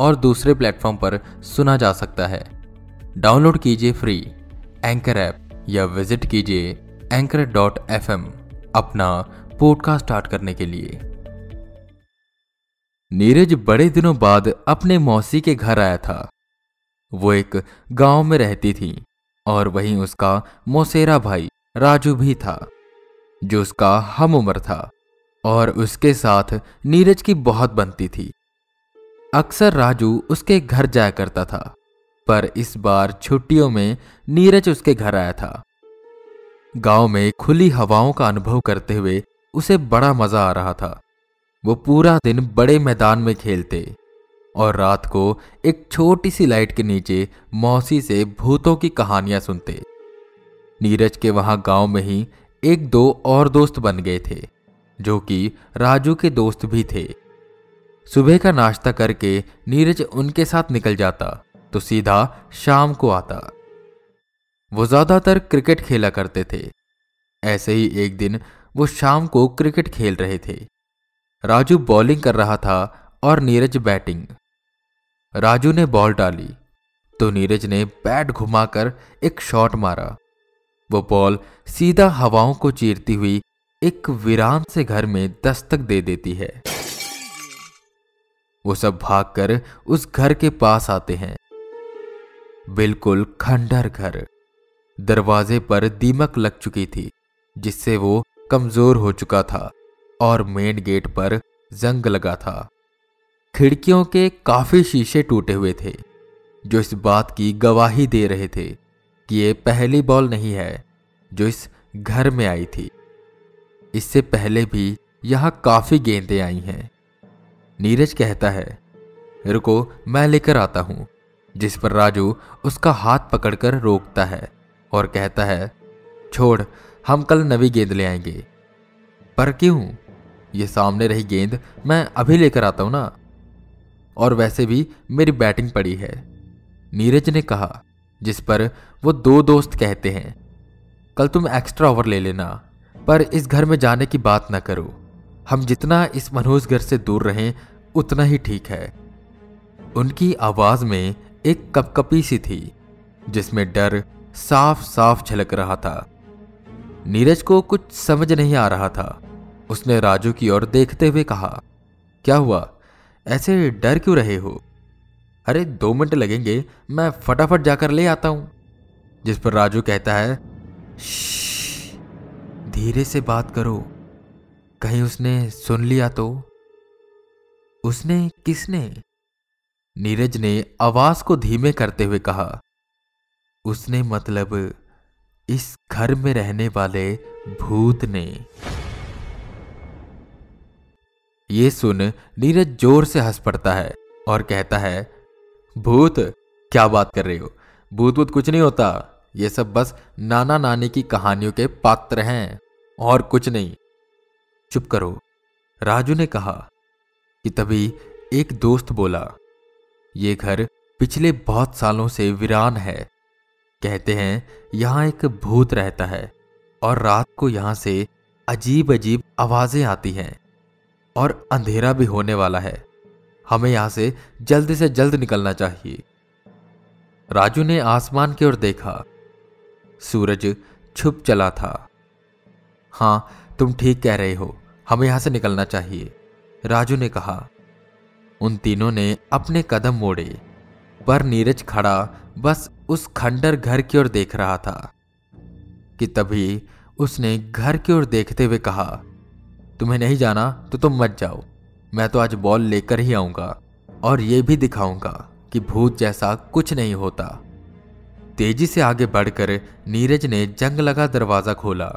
और दूसरे प्लेटफॉर्म पर सुना जा सकता है। डाउनलोड कीजिए फ्री एंकर ऐप या विज़िट कीजिए एंकर डॉट एफ़ अपना पॉडकास्ट स्टार्ट करने के लिए। नीरज बड़े दिनों बाद अपने मौसी के घर आया था। वो एक गाँव में रहती थी और वहीं उसका मौसेरा भाई राजू भी था, जो उसका हम उम्र था और उसके साथ नीरज की बहुत बनती थी। अक्सर राजू उसके घर जाया करता था, पर इस बार छुट्टियों में नीरज उसके घर आया था। गाँव में खुली हवाओं का अनुभव करते हुए उसे बड़ा मज़ा आ रहा था। वो पूरा दिन बड़े मैदान में खेलते और रात को एक छोटी सी लाइट के नीचे मौसी से भूतों की कहानियाँ सुनते। नीरज के वहाँ गाँव में ही एक दो और दोस्त बन गए थे, जो कि राजू के दोस्त भी थे। सुबह का नाश्ता करके नीरज उनके साथ निकल जाता तो सीधा शाम को आता। वो ज़्यादातर क्रिकेट खेला करते थे। ऐसे ही एक दिन वो शाम को क्रिकेट खेल रहे थे। राजू बॉलिंग कर रहा था और नीरज बैटिंग। राजू ने बॉल डाली तो नीरज ने बैट घुमाकर एक शॉट मारा। वो बॉल सीधा हवाओं को चीरती हुई एक वीरान से घर में दस्तक दे देती है। वो सब भागकर उस घर के पास आते हैं। बिल्कुल खंडर घर। दरवाजे पर दीमक लग चुकी थी, जिससे वो कमज़ोर हो चुका था और मेन गेट पर जंग लगा था। खिड़कियों के काफ़ी शीशे टूटे हुए थे, जो इस बात की गवाही दे रहे थे कि ये पहली बॉल नहीं है जो इस घर में आई थी। इससे पहले भी यहाँ काफ़ी गेंदें आई हैं। नीरज कहता है, रुको, मैं लेकर आता हूँ। जिस पर राजू उसका हाथ पकड़कर रोकता है और कहता है, छोड़, हम कल नवी गेंद ले आएँगे। पर क्यों? ये सामने रही गेंद मैं अभी लेकर आता हूँ ना? और वैसे भी मेरी बैटिंग पड़ी है। नीरज ने कहा, जिस पर वो दो दोस्त कहते हैं, कल तुम एक्स्ट्रा ओवर ले लेना, पर इस घर में जाने की बात ना करो। हम जितना इस मनोज घर से दूर रहें, उतना ही ठीक है। उनकी आवाज़ में एक कपकपी सी थी, जिसमें डर साफ़ साफ़ झलक रहा था। नीरज को कुछ समझ नहीं आ रहा था। उसने राजू की ओर देखते हुए कहा, क्या हुआ? ऐसे डर क्यों रहे हो? अरे, दो मिनट लगेंगे, मैं फटाफट जाकर ले आता हूँ। जिस पर राजू कहता है धीरे से बात करो। कहीं उसने सुन लिया तो? उसने किसने? नीरज ने आवाज़ को धीमे करते हुए कहा, उसने मतलब इस घर में रहने वाले भूत ने। ये सुन नीरज ज़ोर से हंस पड़ता है और कहता है, भूत, क्या बात कर रहे हो? भूत भूत कुछ नहीं होता। ये सब बस नाना नानी की कहानियों के पात्र हैं और कुछ नहीं। चुप करो। राजू ने कहा कि तभी एक दोस्त बोला, ये घर पिछले बहुत सालों से वीरान है। कहते हैं यहाँ एक भूत रहता है और रात को यहाँ से अजीब अजीब आवाज़ें आती हैं और अंधेरा भी होने वाला है। हमें यहाँ से जल्द से जल्द निकलना चाहिए। राजू ने आसमान की ओर देखा। सूरज छुप चला था। हाँ तुम ठीक कह रहे हो, हमें यहाँ से निकलना चाहिए। राजू ने कहा, उन तीनों ने अपने कदम मोड़े। पर नीरज खड़ा बस उस खंडर घर की ओर देख रहा था, कि तभी उसने घर की ओर देखते हुए कहा, तुम्हें नहीं जाना तो तुम मत जाओ। मैं तो आज बॉल लेकर ही आऊँगा और यह भी दिखाऊँगा कि भूत जैसा कुछ नहीं होता। तेज़ी से आगे बढ़कर नीरज ने जंग लगा दरवाज़ा खोला।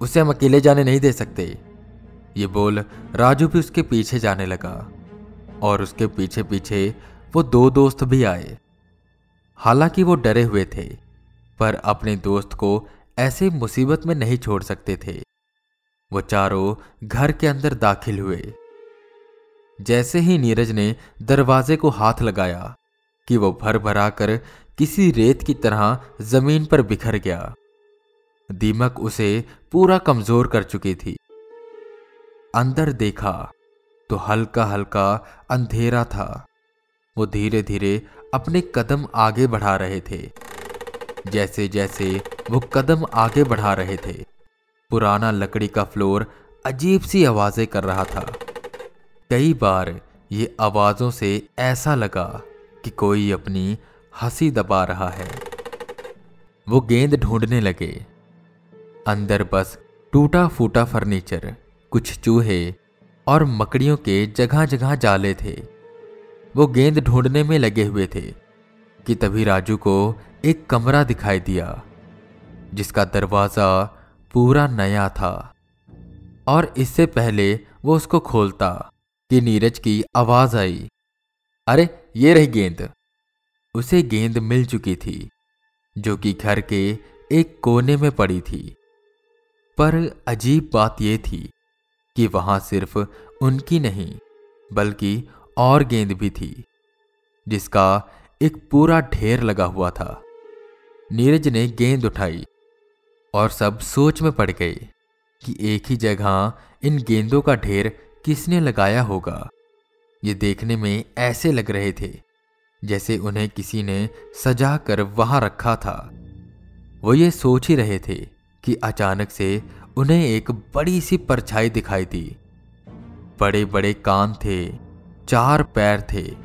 उसे हम अकेले जाने नहीं दे सकते। ये बोल राजू भी उसके पीछे जाने लगा और उसके पीछे पीछे वो दो दोस्त भी आए। हालाँकि वो डरे हुए थे, पर अपने दोस्त को ऐसे मुसीबत में नहीं छोड़ सकते थे। वो चारों घर के अंदर दाखिल हुए। जैसे ही नीरज ने दरवाजे को हाथ लगाया कि वो भर भरा कर किसी रेत की तरह ज़मीन पर बिखर गया दीमक उसे पूरा कमज़ोर कर चुकी थी। अंदर देखा तो हल्का हल्का अंधेरा था। वो धीरे धीरे अपने कदम आगे बढ़ा रहे थे। जैसे जैसे वो कदम आगे बढ़ा रहे थे, पुराना लकड़ी का फ्लोर अजीब सी आवाज़ें कर रहा था। कई बार ये आवाजों से ऐसा लगा कि कोई अपनी हँसी दबा रहा है। वो गेंद ढूँढने लगे। अंदर बस टूटा फूटा फर्नीचर, कुछ चूहे और मकड़ियों के जगह जगह जाले थे। वो गेंद ढूँढने में लगे हुए थे कि तभी राजू को एक कमरा दिखाई दिया, जिसका दरवाज़ा पूरा नया था और इससे पहले वो उसको खोलता कि नीरज की आवाज़ आई। अरे, ये रही गेंद। उसे गेंद मिल चुकी थी, जो कि घर के एक कोने में पड़ी थी। पर अजीब बात यह थी कि वहाँ सिर्फ़ उनकी नहीं, बल्कि और गेंद भी थी, जिसका एक पूरा ढेर लगा हुआ था। नीरज ने गेंद उठाई और सब सोच में पड़ गए कि एक ही जगह इन गेंदों का ढेर किसने लगाया होगा। ये देखने में ऐसे लग रहे थे जैसे उन्हें किसी ने सजा कर वहाँ रखा था। वो ये सोच ही रहे थे कि अचानक से उन्हें एक बड़ी सी परछाई दिखाई दी। बड़े बड़े कान थे, चार पैर थे,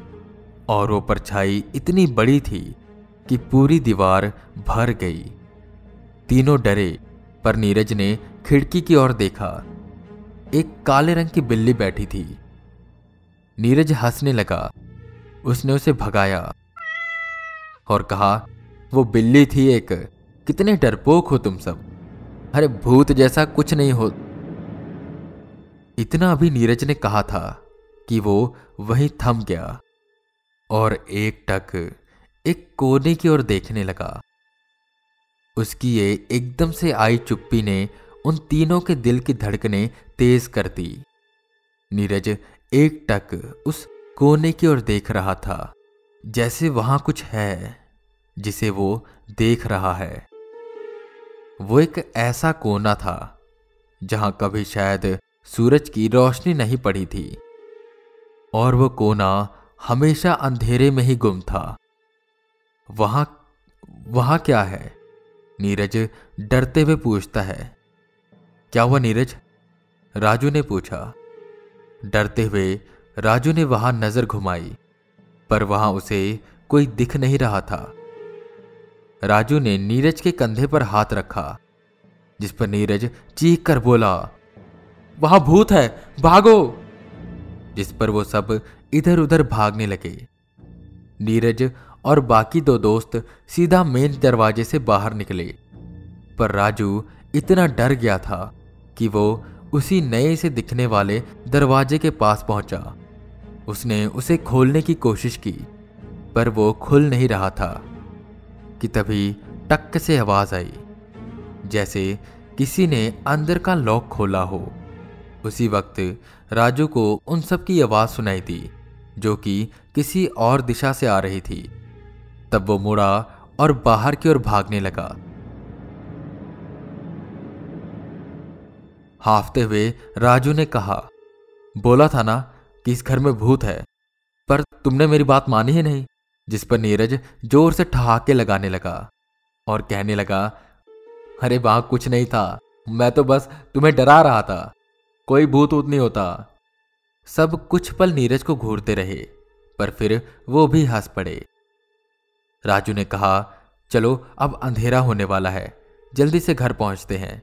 और वो परछाई इतनी बड़ी थी कि पूरी दीवार भर गई। तीनों डरे, पर नीरज ने खिड़की की ओर देखा। एक काले रंग की बिल्ली बैठी थी। नीरज हंसने लगा। उसने उसे भगाया और कहा, वो बिल्ली थी एक। कितने डरपोक हो तुम सब। अरे भूत जैसा कुछ नहीं हो। इतना अभी नीरज ने कहा था कि वो वहीं थम गया और एक टक एक कोने की ओर देखने लगा। उसकी ये एकदम से आई चुप्पी ने उन तीनों के दिल की धड़कने तेज कर दी। नीरज एक टक उस कोने की ओर देख रहा था, जैसे वहाँ कुछ है, जिसे वो देख रहा है। वो एक ऐसा कोना था, जहाँ कभी शायद सूरज की रोशनी नहीं पड़ी थी। और वो कोना हमेशा अंधेरे में ही गुम था। वहाँ वहाँ क्या है? नीरज डरते हुए पूछता है। क्या हुआ नीरज? राजू ने पूछा। डरते हुए राजू ने वहाँ नज़र घुमाई, पर वहाँ उसे कोई दिख नहीं रहा था। राजू ने नीरज के कंधे पर हाथ रखा, जिस पर नीरज चीख कर बोला, वहाँ भूत है, भागो! जिस पर वो सब इधर उधर भागने लगे। नीरज और बाकी दो दोस्त सीधा मेन दरवाजे से बाहर निकले, पर राजू इतना डर गया था कि वो उसी नए से दिखने वाले दरवाजे के पास पहुँचा। उसने उसे खोलने की कोशिश की, पर वो खुल नहीं रहा था। कि तभी टक से आवाज़ आई। जैसे किसी ने अंदर का लॉक खोला हो। उसी वक्त राजू को उन सब की आवाज़ सुनाई दी, जो कि किसी और दिशा से आ रही थी। तब वो मुड़ा और बाहर की ओर भागने लगा। हाफते हुए राजू ने कहा, बोला था ना कि इस घर में भूत है, पर तुमने मेरी बात मानी ही नहीं। जिस पर नीरज ज़ोर से ठहाके लगाने लगा और कहने लगा, अरे वहाँ कुछ नहीं था। मैं तो बस तुम्हें डरा रहा था। कोई भूत ऊत नहीं होता। सब कुछ पल नीरज को घूरते रहे, पर फिर वो भी हंस पड़े। राजू ने कहा, चलो, अब अंधेरा होने वाला है। जल्दी से घर पहुँचते हैं।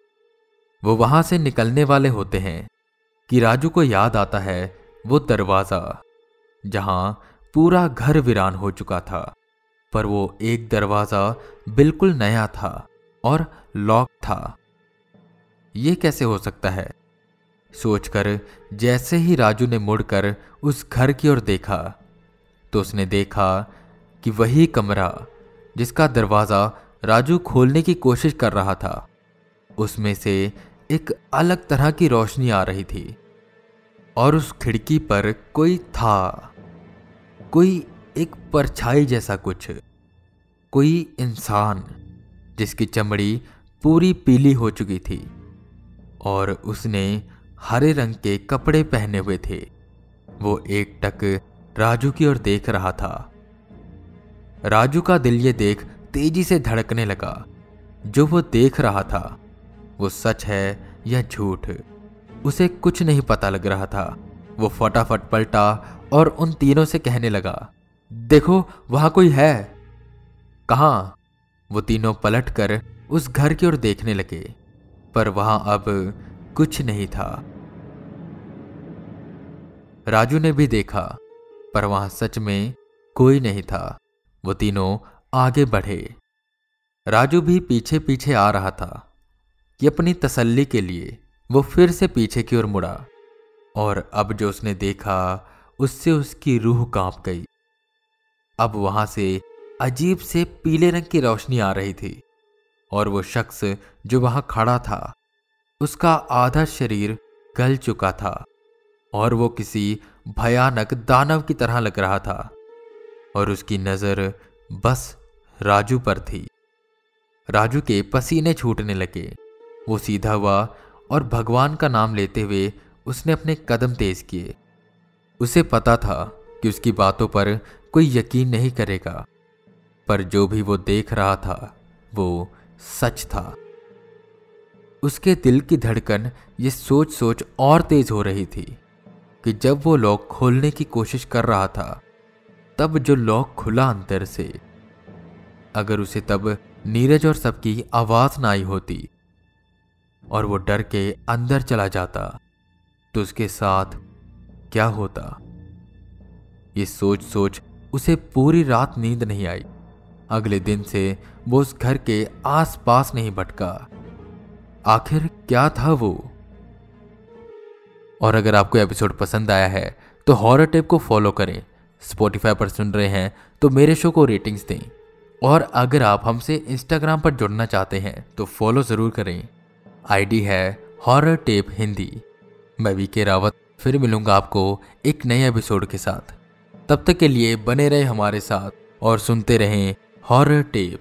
वो वहाँ से निकलने वाले होते हैं। कि राजू को याद आता है वो दरवाज़ा, जहाँ पूरा घर वीरान हो चुका था, पर वो एक दरवाज़ा बिल्कुल नया था और लॉक था। ये कैसे हो सकता है? सोचकर जैसे ही राजू ने मुड़कर उस घर की ओर देखा तो उसने देखा कि वही कमरा जिसका दरवाज़ा राजू खोलने की कोशिश कर रहा था, उसमें से एक अलग तरह की रोशनी आ रही थी और उस खिड़की पर कोई था। कोई एक परछाई जैसा कुछ। कोई इंसान जिसकी चमड़ी पूरी पीली हो चुकी थी और उसने हरे रंग के कपड़े पहने हुए थे। वो एक टक राजू की ओर देख रहा था। राजू का दिल ये देख तेज़ी से धड़कने लगा। जो वो देख रहा था, वो सच है या झूठ, उसे कुछ नहीं पता लग रहा था। वो फटाफट पलटा और उन तीनों से कहने लगा, देखो, वहाँ कोई है। कहा? वो तीनों पलट कर उस घर की ओर देखने लगे, पर वहाँ अब कुछ नहीं था। राजू ने भी देखा, पर वहाँ सच में कोई नहीं था। वो तीनों आगे बढ़े। राजू भी पीछे पीछे आ रहा था, कि अपनी तसल्ली के लिए वो फिर से पीछे की ओर मुड़ा। और अब जो उसने देखा, उससे उसकी रूह काँप गई। अब वहाँ से अजीब से पीले रंग की रोशनी आ रही थी और वो शख्स जो वहाँ खड़ा था, उसका आधा शरीर गल चुका था और वो किसी भयानक दानव की तरह लग रहा था और उसकी नज़र बस राजू पर थी। राजू के पसीने छूटने लगे। वो सीधा हुआ और भगवान का नाम लेते हुए उसने अपने कदम तेज किए। उसे पता था कि उसकी बातों पर कोई यकीन नहीं करेगा, पर जो भी वो देख रहा था, वो सच था। उसके दिल की धड़कन ये सोच सोच और तेज हो रही थी कि जब वो लॉक खोलने की कोशिश कर रहा था, तब जो लॉक खुला अंदर से, अगर उसे तब नीरज और सबकी आवाज़ ना आई होती, और वो डर के अंदर चला जाता। तो उसके साथ क्या होता? ये सोच सोच उसे पूरी रात नींद नहीं आई। अगले दिन से वो उस घर के आसपास नहीं भटका। आखिर क्या था वो? और अगर आपको एपिसोड पसंद आया है तो हॉरर टेप को फॉलो करें। स्पॉटिफाई पर सुन रहे हैं तो मेरे शो को रेटिंग्स दें। और अगर आप हमसे इंस्टाग्राम पर जुड़ना चाहते हैं तो फॉलो ज़रूर करें। आईडी है हॉरर टेप हिंदी। मैं वी के रावत फिर मिलूँगा आपको एक नए एपिसोड के साथ। तब तक के लिए बने रहे हमारे साथ और सुनते रहें हॉरर टेप